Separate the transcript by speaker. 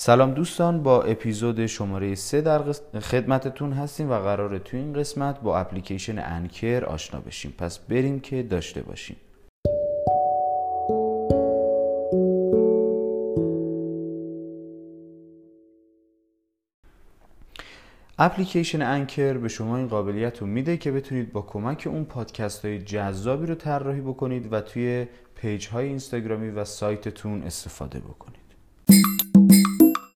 Speaker 1: سلام دوستان با اپیزود شماره 3 در خدمتتون هستیم و قراره تو این قسمت با اپلیکیشن انکر آشنا بشیم. پس بریم که داشته باشیم. اپلیکیشن انکر به شما این قابلیت رو میده که بتونید با کمک اون پادکست های جذابی رو طراحی بکنید و توی پیج های اینستاگرامی و سایتتون استفاده بکنید.